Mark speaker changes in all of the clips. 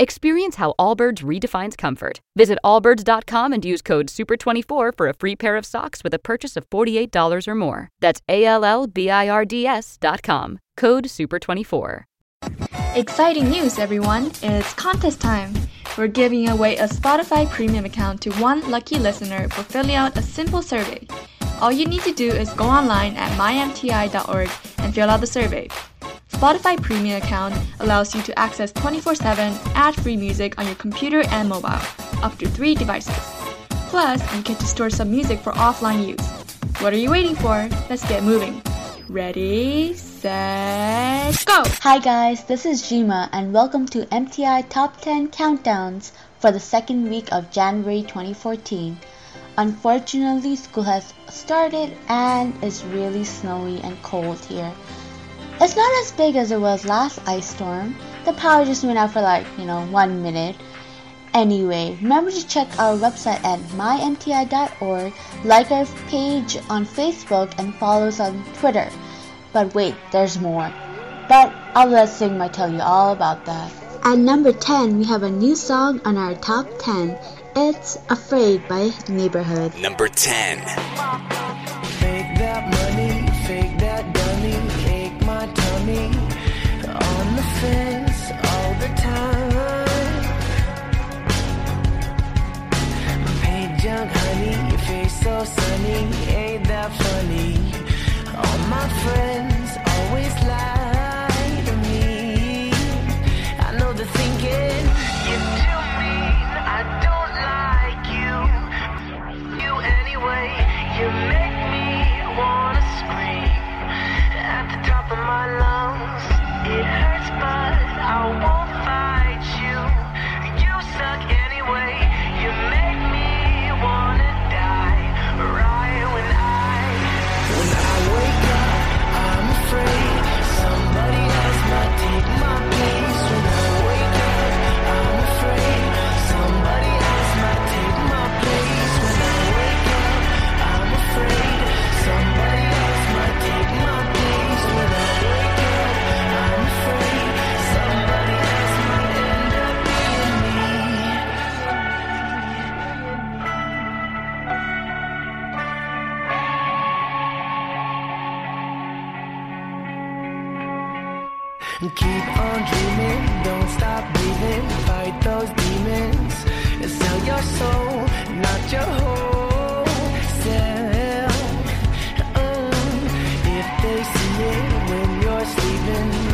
Speaker 1: Experience how Allbirds redefines comfort. Visit allbirds.com and use code SUPER24 for a free pair of socks with a purchase of $48 or more. That's A L L B I R D S.com. Code SUPER24.
Speaker 2: Exciting news, everyone! It's contest time! We're giving away a Spotify premium account to one lucky listener for filling out a simple survey. All you need to do is go online at mymti.org and fill out the survey. Spotify Premium account allows you to access 24/7 ad-free music on your computer and mobile, up to 3 devices. Plus, you get to store some music for offline use. What are you waiting for? Let's get moving. Ready, set, go!
Speaker 3: Hi guys, this is Jima and welcome to MTI Top 10 Countdowns for the second week of January 2014. Unfortunately, school has started and it's really snowy and cold here. It's not as big as it was last ice storm. The power just went out for like, you know, one minute. Anyway, remember to check our website at mymti.org, like our page on Facebook, and follow us on Twitter. But wait, there's more. But I'll let Sigma tell you all about that. At number 10, we have a new song on our top 10. It's Afraid by Neighborhood.
Speaker 4: Number 10.
Speaker 5: Fake that money, fake that dummy, ache my tummy. On the fence all the time. Paid young honey, your face so sunny, ain't that funny? All my friends always lie to me. I know the thinking, keep on dreaming, don't stop breathing, fight those demons, and sell your soul, not your whole self. Mm. If they see it when you're sleeping,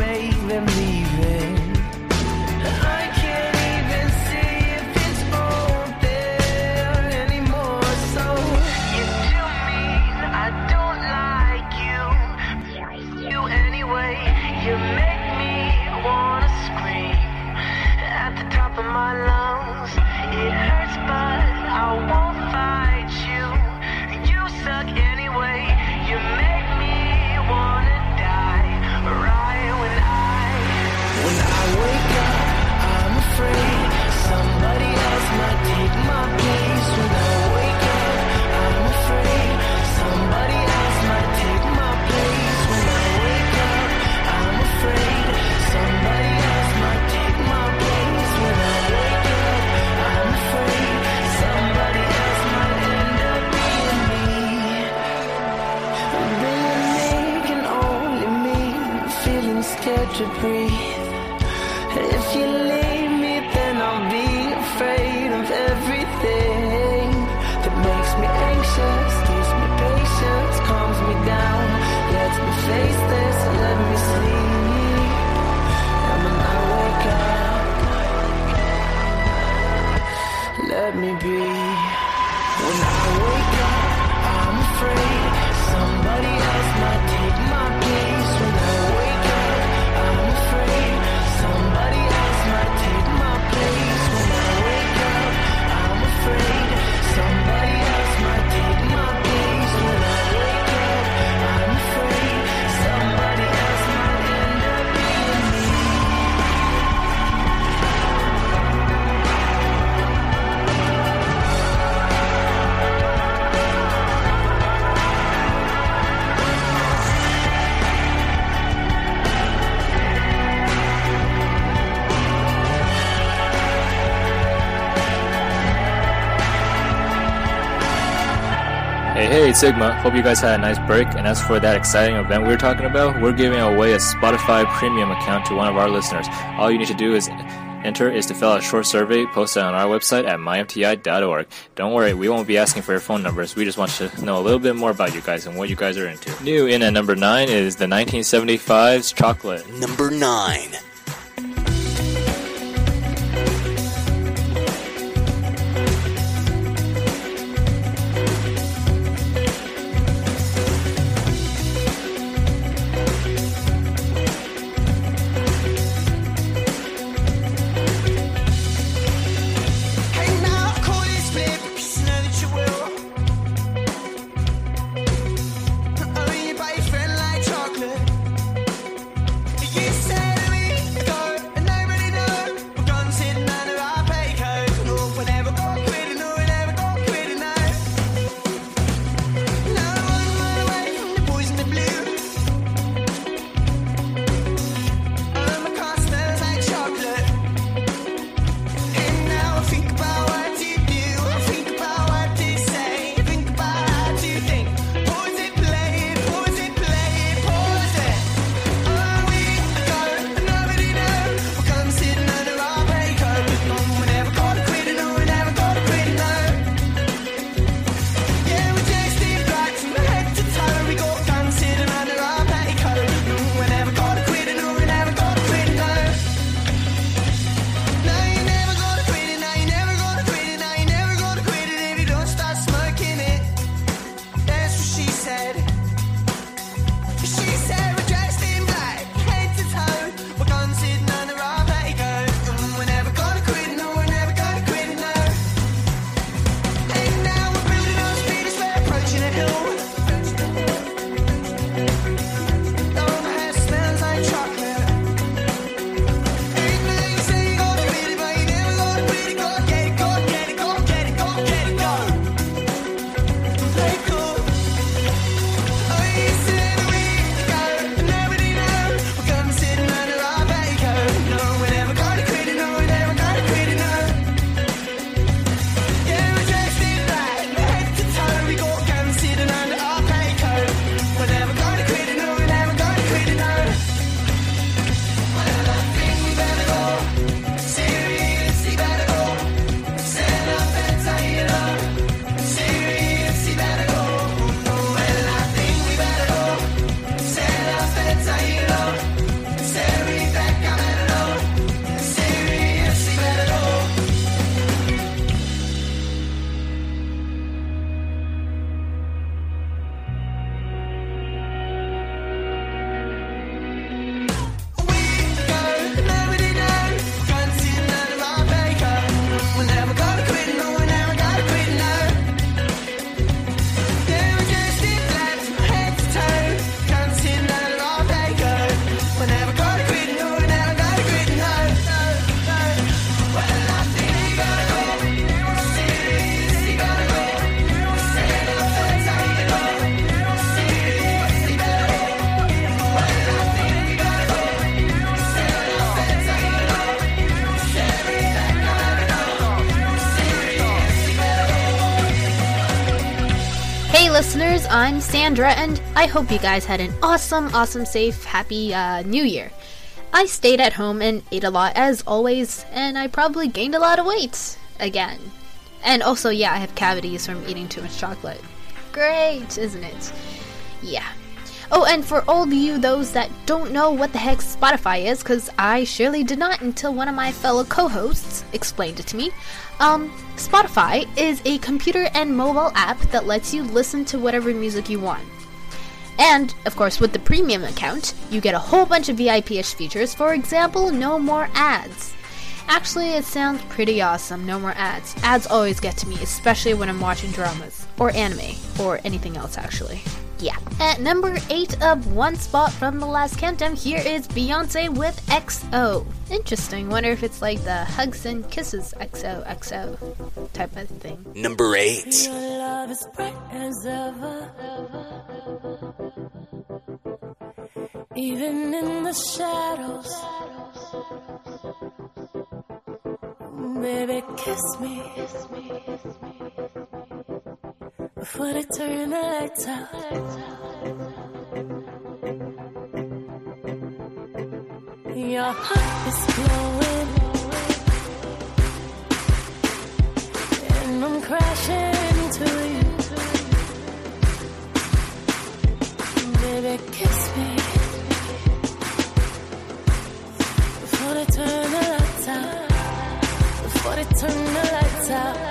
Speaker 6: Sigma. Hope you guys had a nice break. And as for that exciting event we were talking about, we're giving away a Spotify premium account to one of our listeners. All you need to do is enter is to fill out a short survey posted on our website at mymti.org. Don't worry, we won't be asking for your phone numbers. We just want to know a little bit more about you guys and what you guys are into. New in at number 9 is the 1975's Chocolate.
Speaker 7: Number 9.
Speaker 8: And I
Speaker 9: hope you guys had an awesome, awesome, safe, happy uh, new year. I stayed at home and ate a lot as always, and I probably gained a lot of weight again. And also, yeah, I have cavities from eating too much chocolate. Great, isn't it? Yeah. Oh, and for all of you, those that don't know what the heck Spotify is, because I surely did not until one of my fellow co hosts explained it to me, um, Spotify is a computer and mobile app that lets you listen to whatever music you want. And, of course, with the premium account, you get a whole bunch of VIP-ish features, for example, no more ads. Actually, it sounds pretty awesome, no more ads. Ads always get to me, especially when I'm watching dramas, or anime, or anything else, actually. Yeah. At number 8 up, one spot from the last countdown, here is Beyonce with XO. Interesting, wonder if it's like the hugs and kisses XOXO type of thing.
Speaker 7: Number 8.
Speaker 10: love is bright as ever. Even in the shadows. Baby, kiss me
Speaker 11: before they turn the lights out. Your heart is glowing, and I'm crashing into you. Baby, kiss me before they turn the lights out. Before they turn the lights out.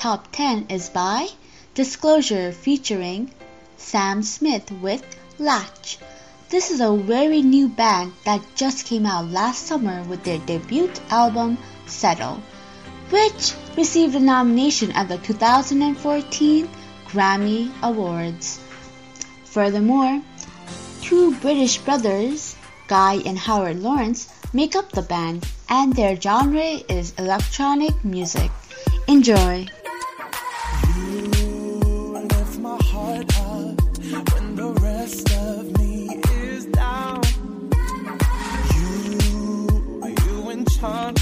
Speaker 7: Top 10 is by Disclosure featuring Sam Smith with Latch. This is a very new band that just came out last summer with their debut album Settle, which received a nomination at the 2014 Grammy Awards. Furthermore, two British brothers, Guy and Howard Lawrence, make up the band and their genre is electronic music. Enjoy!
Speaker 12: time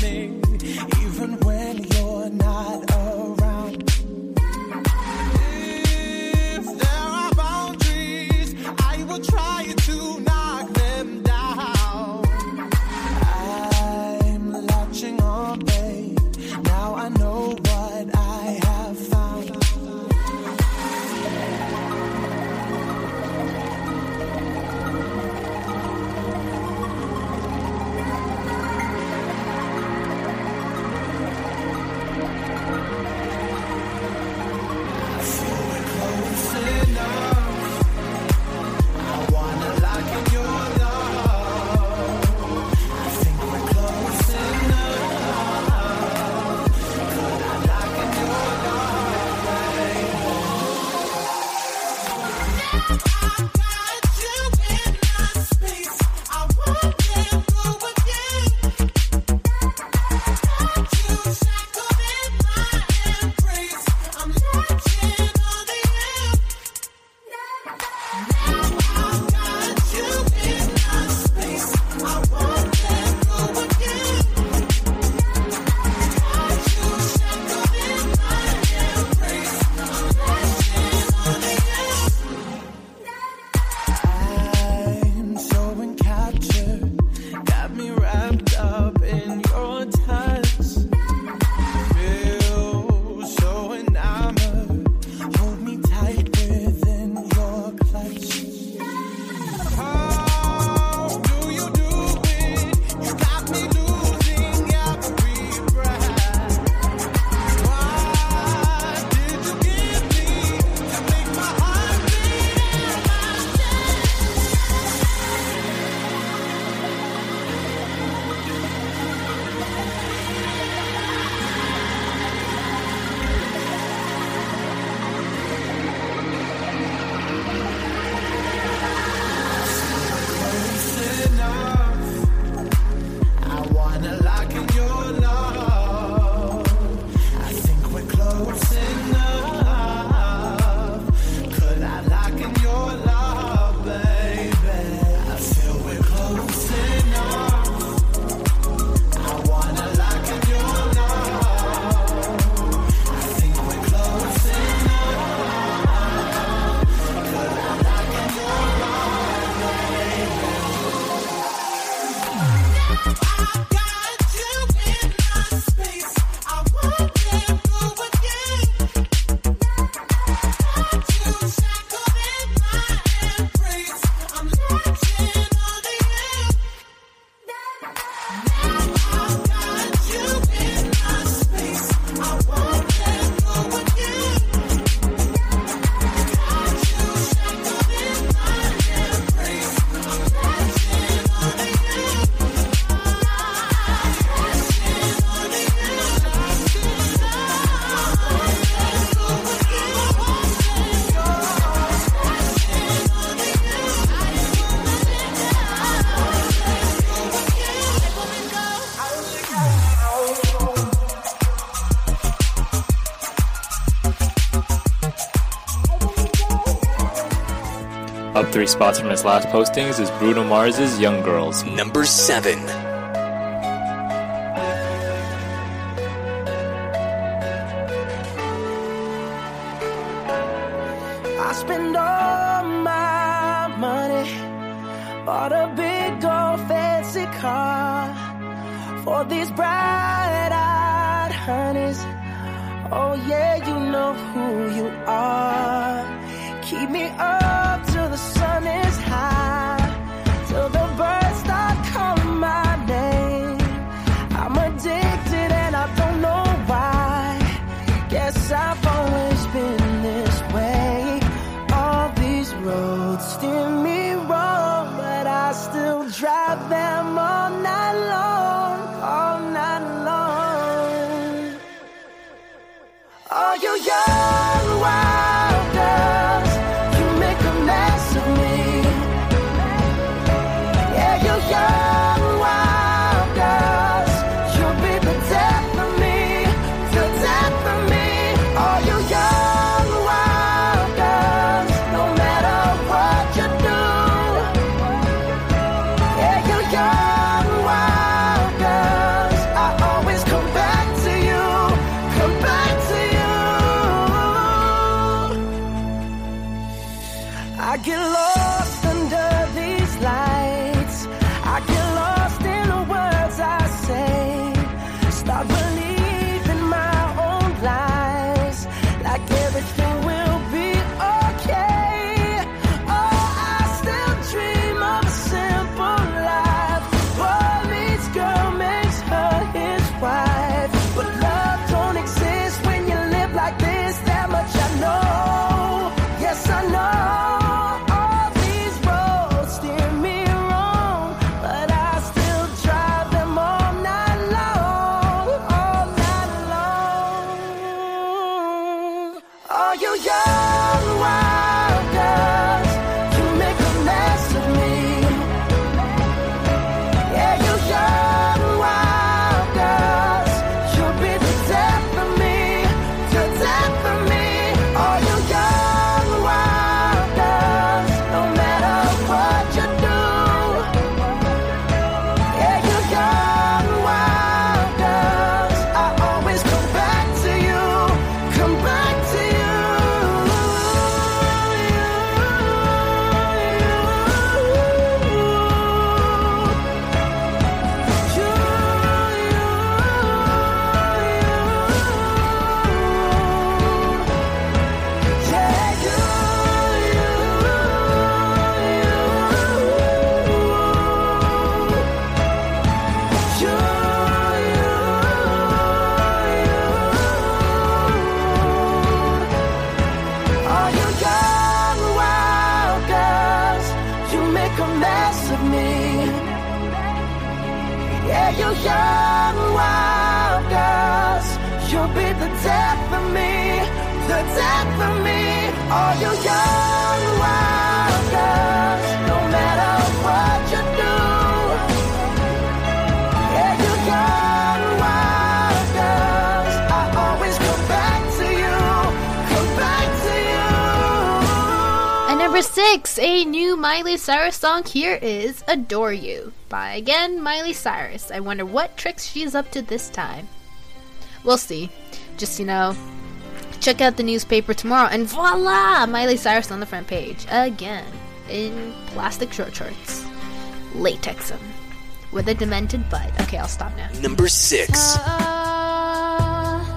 Speaker 12: three spots from his last postings is Bruno Mars's Young Girls.
Speaker 7: Number
Speaker 5: seven. next song here is Adore You by again Miley Cyrus. I wonder what tricks she's up to this time. We'll see. Just, you know, check out the newspaper tomorrow and voila! Miley Cyrus on the front page. Again. In plastic short shorts. Latex them. With a demented butt. Okay, I'll stop now.
Speaker 7: Number
Speaker 5: six. Uh,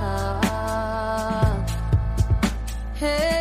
Speaker 5: uh, uh, hey.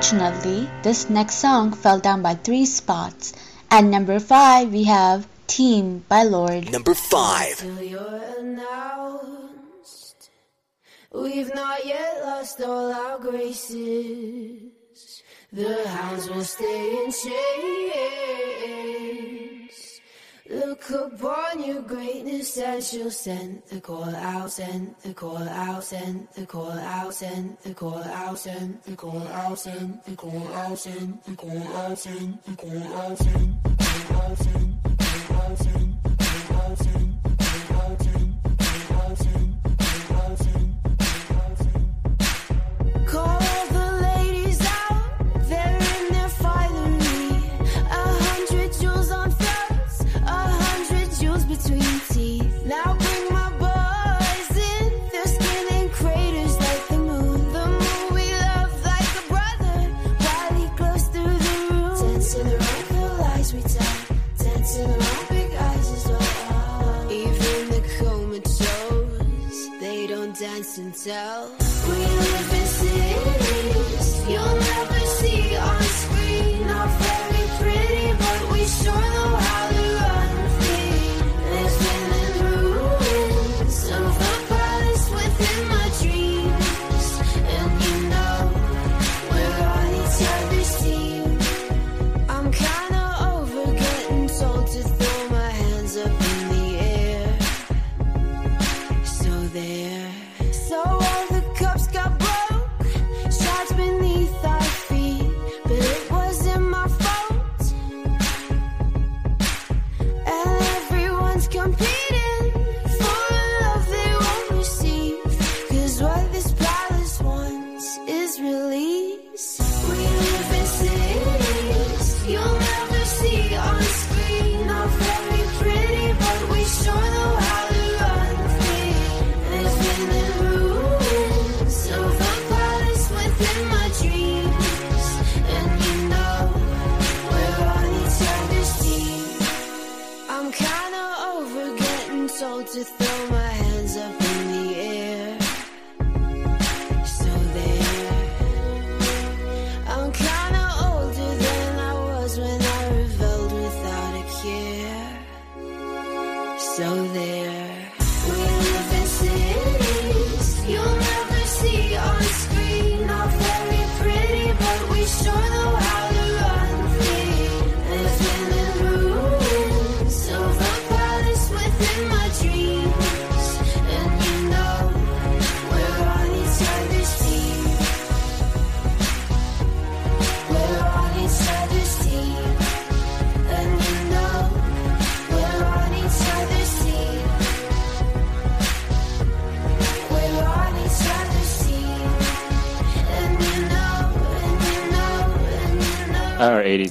Speaker 3: Unfortunately, this next song fell down by three spots. At number five, we have Team by Lorde.
Speaker 4: Number 5.
Speaker 5: Till you're announced. We've not yet lost all our graces. The hounds will stay in chains. Look upon your greatness and she'll send the call out, send the call out, send the call out, send the call out, send the call out, send the call out, send the call out, send the call out, send the call out, send the call out, send the call out, send the call tell.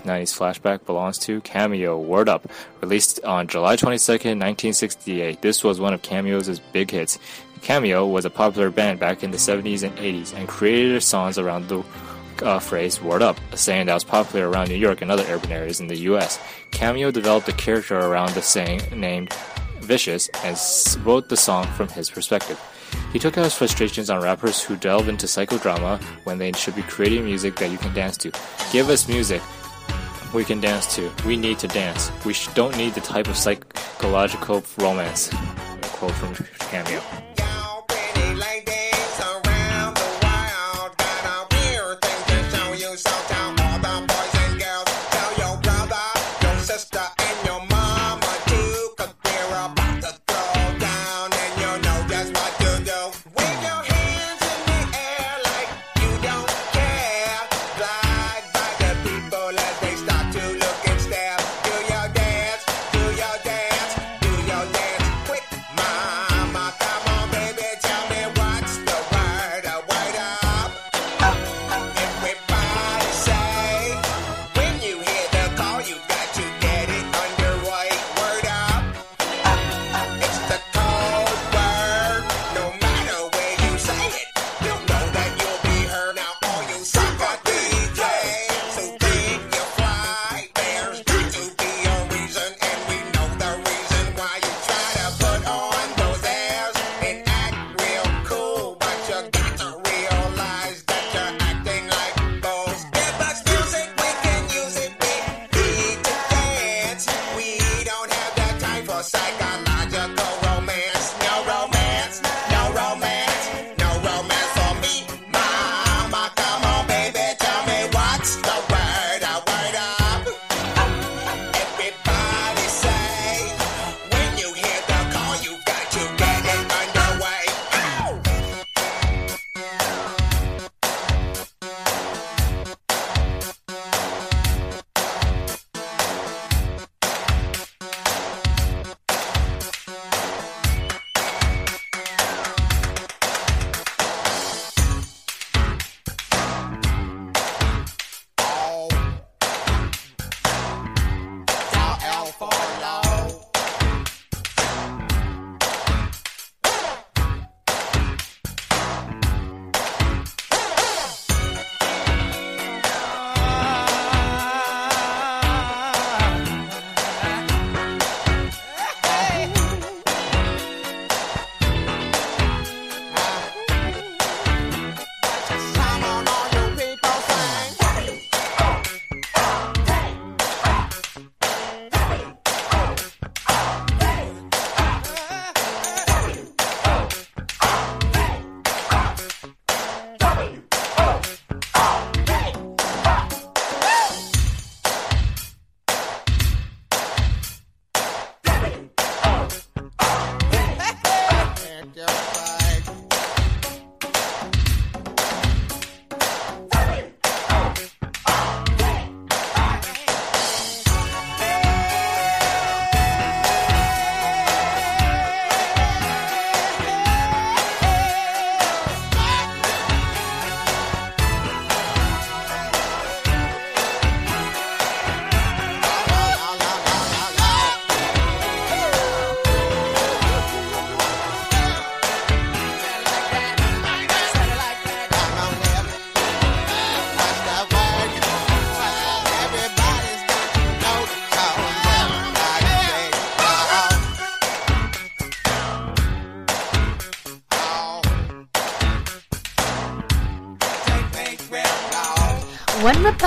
Speaker 6: 90s flashback belongs to Cameo Word Up, released on July 22nd, 1968. This was one of Cameo's big hits. Cameo was a popular band back in the 70s and 80s and created their songs around the uh, phrase Word Up, a saying that was popular around New York and other urban areas in the US. Cameo developed a character around the saying named Vicious and wrote the song from his perspective. He took out his frustrations on rappers who delve into psychodrama when they should be creating music that you can dance to. Give us music
Speaker 12: we can dance to. We need to dance. We don't need the type of psychological romance. A quote from Cameo.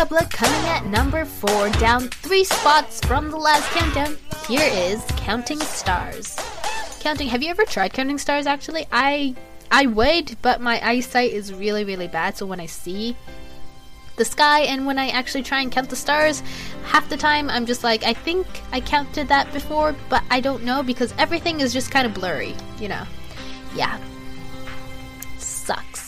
Speaker 5: Coming at number four, down three spots from the last countdown. Here is Counting Stars. Counting. Have you ever tried counting stars? Actually, I I would, but my eyesight is really really bad. So when I see the sky and when I actually try and count the stars, half the time I'm just like, I think I counted that before, but I don't know because everything is just kind of blurry. You know? Yeah.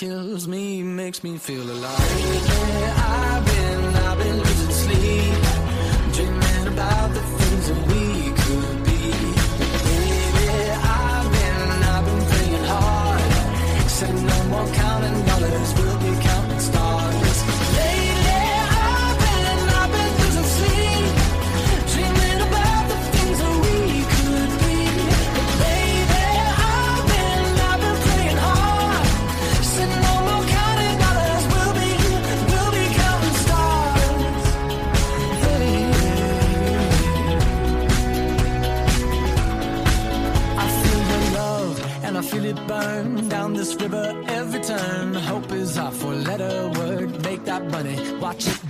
Speaker 13: kills me, makes me feel alive. Yeah. watch. it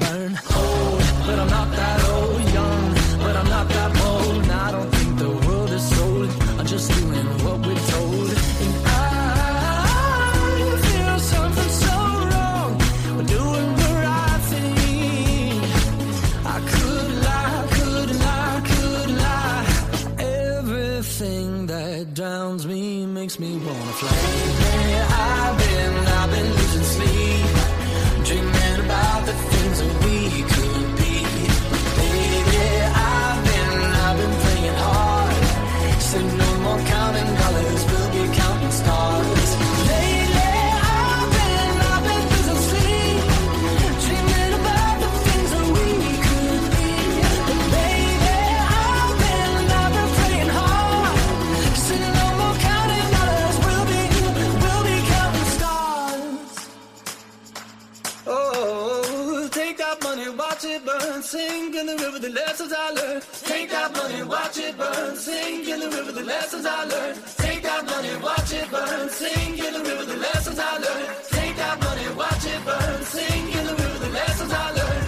Speaker 13: in the river, the lessons I learned. Take that money, watch it burn. Sink in the river, the lessons I learned. Take that money, watch it burn. Sink in the river, the lessons I learned. Take that money, watch it burn. Sink in the river, the lessons I learned.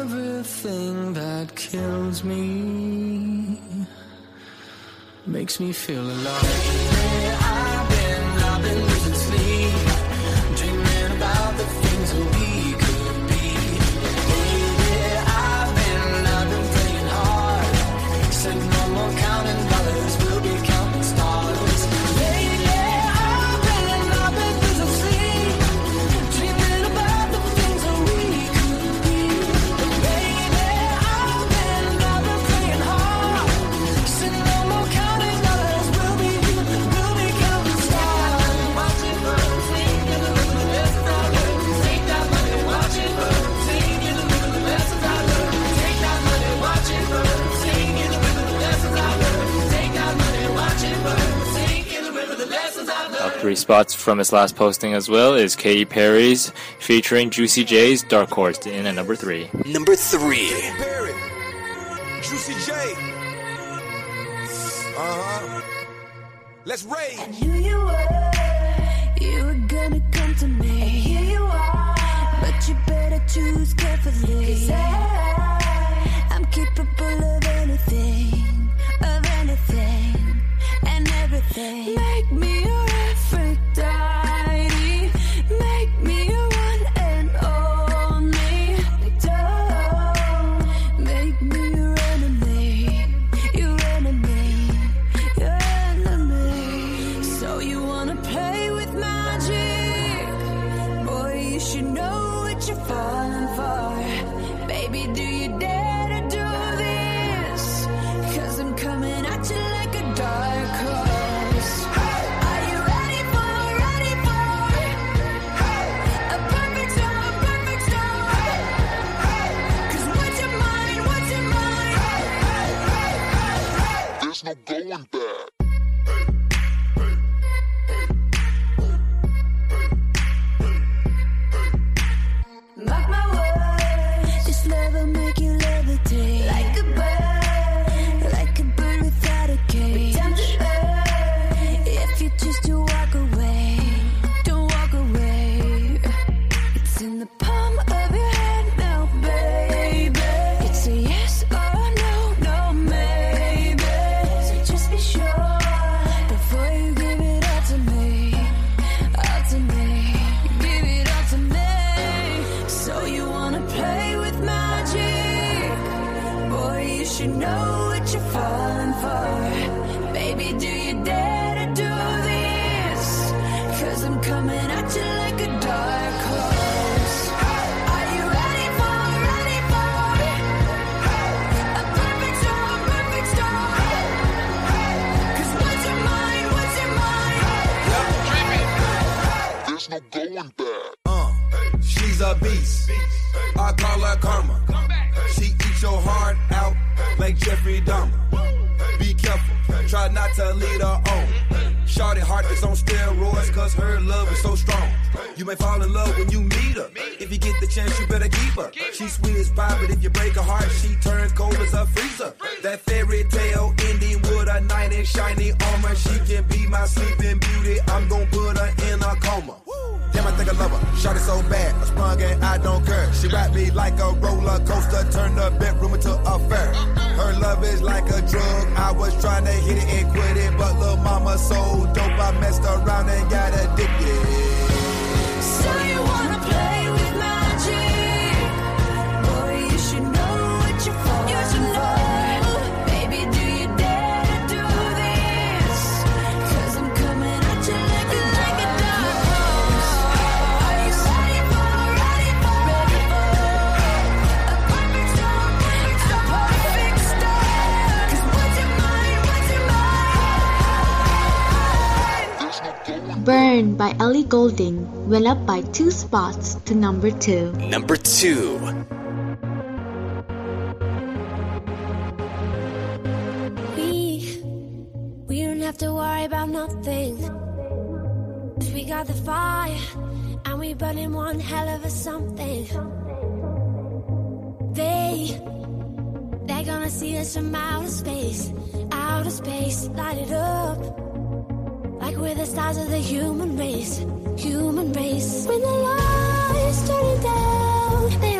Speaker 13: Everything that kills me makes me feel alive. I've been, I've been losing sleep, dreaming about the.
Speaker 6: spots from his last posting as well is Katy Perry's featuring Juicy J's Dark Horse in at number three.
Speaker 4: Number three.
Speaker 14: Perry, Juicy J. Uh-huh. Let's rage.
Speaker 5: You were, you were gonna come to me. And here you are, but you better choose carefully.
Speaker 15: going back.
Speaker 14: got me like a roller coaster, turn the bedroom into a fair. Her love is like a drug. I was trying to hit it and quit it, but little mama so dope, I messed around and got addicted.
Speaker 3: Burn by Ellie Goulding went up by two spots to number two.
Speaker 7: Number two.
Speaker 15: We, we don't have to worry about nothing. Cause we got the fire, and we burning one hell of a something. They, they're gonna see us from outer space, outer space, light it up. Like we're the stars of the human race, human race. When the lights turning down,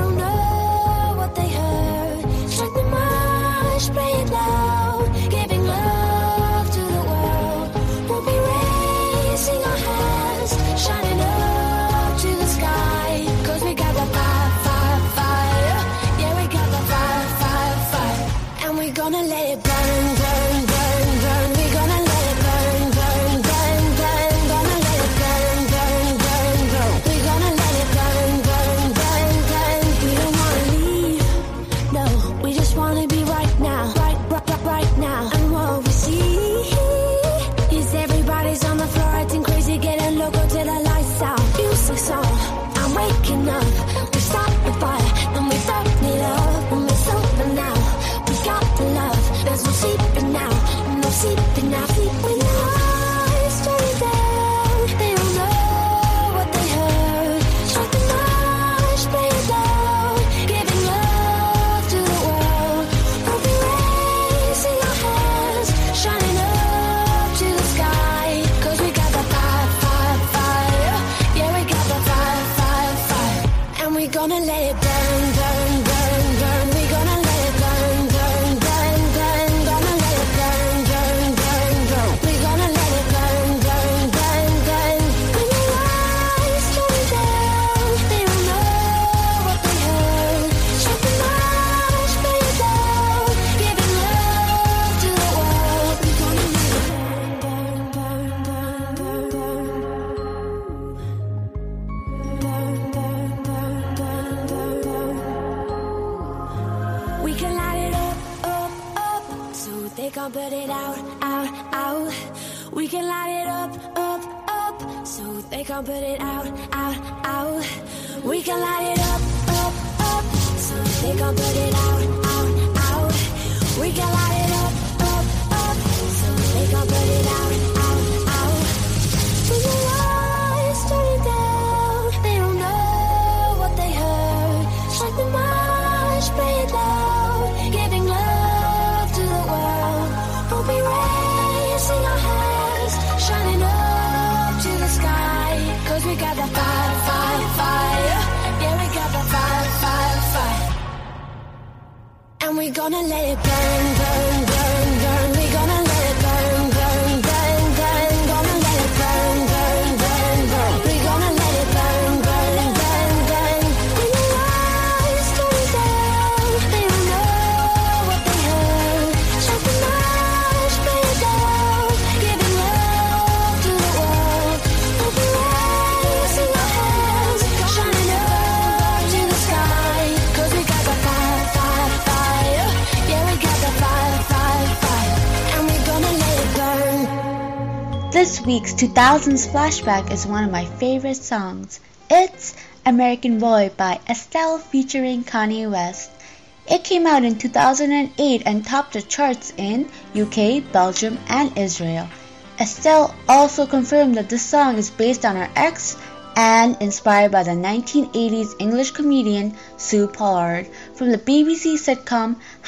Speaker 15: wanna let it
Speaker 3: week's 2000s flashback is one of my favorite songs. It's American Boy by Estelle featuring Kanye West. It came out in 2008 and topped the charts in UK, Belgium, and Israel. Estelle also confirmed that this song is based on her ex and inspired by the 1980s English comedian Sue Pollard from the BBC sitcom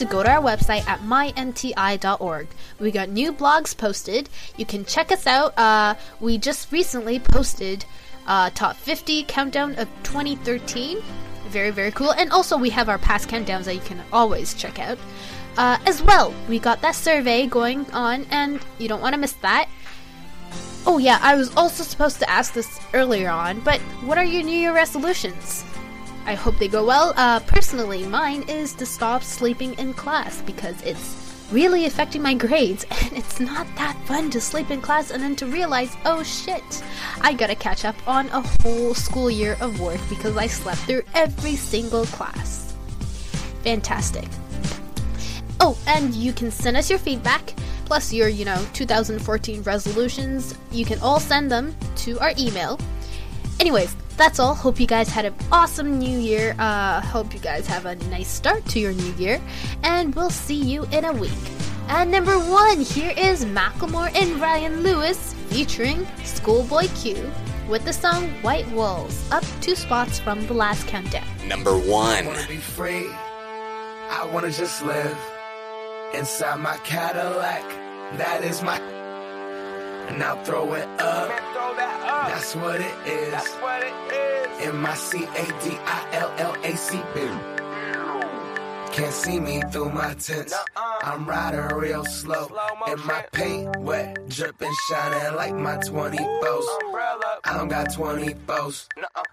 Speaker 16: to go to
Speaker 5: our website at mymti.org. We got new blogs posted. You can check us out. Uh, we just recently posted uh, top 50 countdown of 2013. Very, very cool. And also, we have our past countdowns that you can always check out. Uh, as well, we got that survey going on, and you don't want to miss that. Oh, yeah, I was also supposed to ask this earlier on, but what are your New Year resolutions? I hope they go well. Uh, personally, mine is to stop sleeping in class because it's really affecting my grades, and it's not that fun to sleep in class and then to realize, oh shit, I gotta catch up on a whole school year of work because I slept through every single class. Fantastic. Oh, and you can send us your feedback.
Speaker 9: plus your, you know, 2014 resolutions, you can all send them to our email. Anyways, that's all. Hope you guys had an awesome new year. Uh, hope you guys have a nice start to your new year. And we'll see you in a week. And number one, here is Macklemore and Ryan Lewis featuring Schoolboy Q with the song White Walls, up two spots from the last countdown.
Speaker 4: Number one.
Speaker 17: wanna be free. I wanna just live inside my Cadillac. That is my. And I'll throw it up. That's what it is. In my C A D I L L A C B. Can't see me through my tents. I'm riding real slow. And my paint wet, dripping, shining like my 24s. I don't got 24s,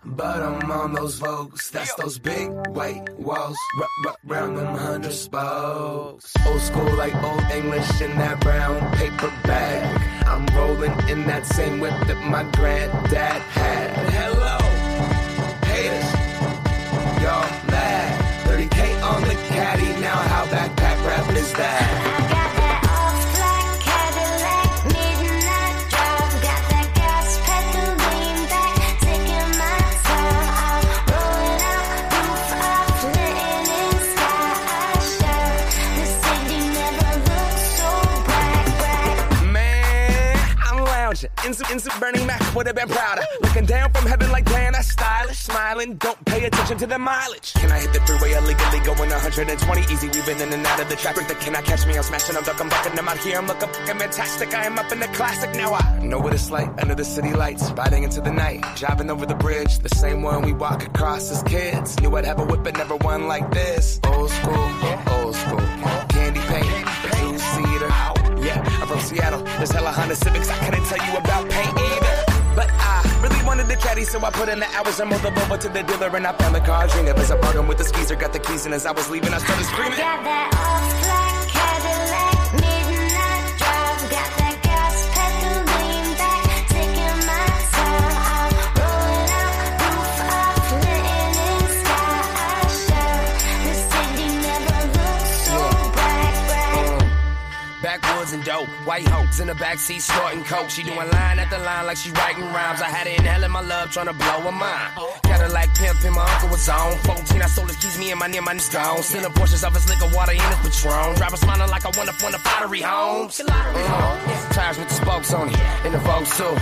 Speaker 17: but I'm on those Vogues. That's those big white walls. R- r- round them hundred spokes. Old school like old English in that brown paper bag. I'm rolling in that same whip that my granddad had. Hello, that? Instant, instant Bernie Mac would have been prouder. Looking down from heaven like damn, that's stylish. Smiling, don't pay attention to the mileage. Can I hit the freeway illegally going 120 easy? Weaving in and out of the traffic. That cannot catch me. I'm smashing, I'm ducking, bucking. I'm out here. I'm looking fucking fantastic. I am up in the classic. Now I know what it's like under the city lights. Riding into the night. Driving over the bridge. The same one we walk across as kids. Knew I'd have a whip, but never one like this. Old school, old school. Candy paint. From Seattle. There's hella Honda Civics. I couldn't tell you about paint either. But I really wanted the caddy, so I put in the hours and moved the over to the dealer, and I found the car dream. As I bargained with the skeezer, got the keys, and as I was leaving, I started screaming.
Speaker 18: Got that off
Speaker 17: Backwoods and dope, white hopes in the backseat snorting coke. She doing line after line like she writing rhymes. I had her inhaling my love, trying to blow her mind. Cadillac pimp and my uncle was on. 14, I sold his keys, me and my near my gone. Sending portions of his liquor, water in his Patron. Driver smiling like I went up on the pottery homes. Uh, tires with the spokes on it, in the Vogue too.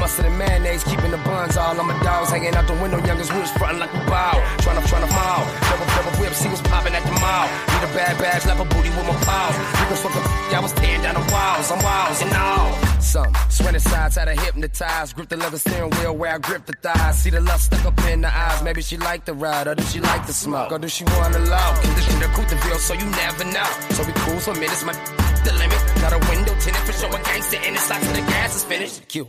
Speaker 17: Mustard and mayonnaise, keeping the buns all on my dogs. Hanging out the window, youngest wheels frontin' like a bow. Trying to, trying to mall. Double, double whip, see what's poppin' at the mall. Need a bad badge, lap a booty with my paws. You can fuck the I was tearing down the walls, I'm walls and all. Some sides had her hypnotized. Grip the leather steering wheel where I grip the thighs. See the lust stuck up in the eyes. Maybe she liked the ride, or did she like the smoke? Or do she want to love? Condition the coupe de ville, so you never know. So we cruise for minutes, my the limit. Got a window tinted for showing gangster in it's like the gas is finished. Cute.